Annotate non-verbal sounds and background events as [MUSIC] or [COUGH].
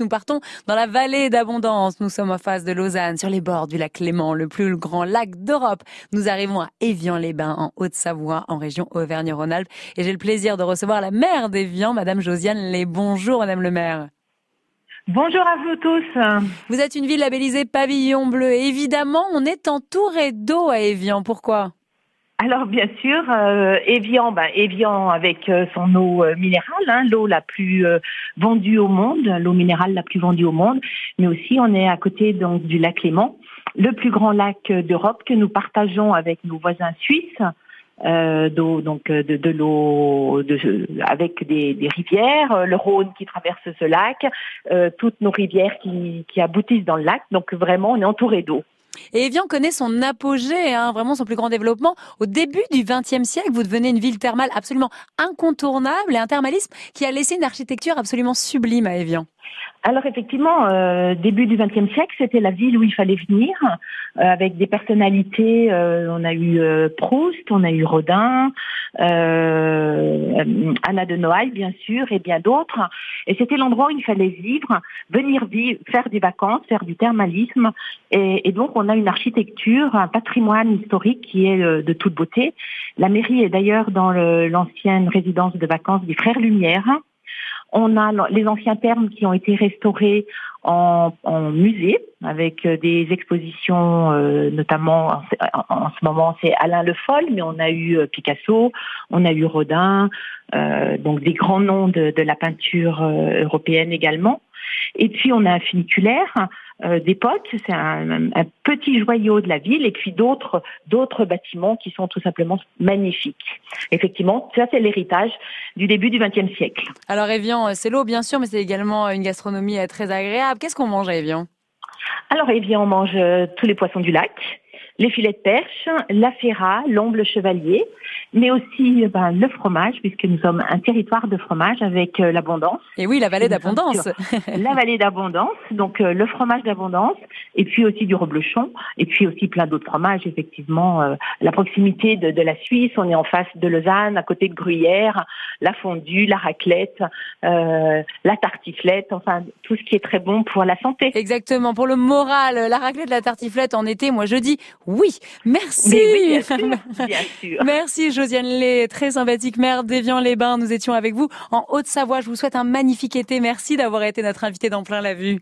Nous partons dans la vallée d'Abondance. Nous sommes en face de Lausanne, sur les bords du lac Clément, le plus grand lac d'Europe. Nous arrivons à Évian-les-Bains, en Haute-Savoie, en région Auvergne-Rhône-Alpes. Et j'ai le plaisir de recevoir la maire d'Évian, Madame Josiane Les. Bonjour, Madame le maire. Bonjour à vous tous. Vous êtes une ville labellisée Pavillon Bleu. Et évidemment, on est entouré d'eau à Évian. Pourquoi? Alors bien sûr, euh, Evian, ben, Evian avec euh, son eau euh, minérale, hein, l'eau la plus euh, vendue au monde, l'eau minérale la plus vendue au monde, mais aussi on est à côté donc du lac Léman, le plus grand lac d'Europe que nous partageons avec nos voisins suisses. d'eau donc de, l'eau avec des, rivières le Rhône qui traverse ce lac toutes nos rivières qui aboutissent dans le lac donc vraiment on est entouré d'eau et Evian connaît son apogée, hein, vraiment son plus grand développement. Au début du XXe siècle, vous devenez une ville thermale absolument incontournable et un thermalisme qui a laissé une architecture absolument sublime à Evian. Alors effectivement, euh, début du XXe siècle, c'était la ville où il fallait venir, euh, avec des personnalités. Euh, on a eu Proust, on a eu Rodin, Anna de Noailles, bien sûr, et bien d'autres. Et c'était l'endroit où il fallait vivre, venir vivre, faire des vacances, faire du thermalisme. Et, et donc on a une architecture, un patrimoine historique qui est de toute beauté. La mairie est d'ailleurs dans l'ancienne résidence de vacances des Frères Lumière. On a les anciens termes qui ont été restaurés en, musée avec euh, des expositions, euh, notamment en, ce moment c'est Alain Le Foll, mais on a eu euh, Picasso, on a eu Rodin, donc des grands noms de, de la peinture européenne également. Et puis on a un funiculaire d'époque, c'est un, un, petit joyau de la ville, et puis d'autres d'autres bâtiments qui sont tout simplement magnifiques. Effectivement, ça c'est l'héritage du début du XXe siècle. Alors Evian, euh, c'est l'eau bien sûr, mais c'est également une gastronomie euh, très agréable. Qu'est-ce qu'on mange à Evian? Alors Evian, on mange tous les poissons du lac les filets de perche, la ferra, l'omble chevalier, mais aussi ben, le fromage, puisque nous sommes un territoire de fromage avec euh, l'abondance. Et oui, la vallée d'abondance. la vallée d'abondance, donc euh, le fromage d'abondance, et puis aussi du reblochon, et puis aussi plein d'autres fromages, effectivement. Euh, la proximité de, de, la Suisse, on est en face de Lausanne, à côté de Gruyère, la fondue, la raclette, la tartiflette, enfin tout ce qui est très bon pour la santé. Exactement, pour le moral, la raclette, la tartiflette en été, moi je dis oui, merci. [LAUGHS] Merci Josiane Lé, très sympathique maire d'Évian-les-Bains. Nous étions avec vous en Haute-Savoie. Je vous souhaite un magnifique été. Merci d'avoir été notre invité dans plein la vue.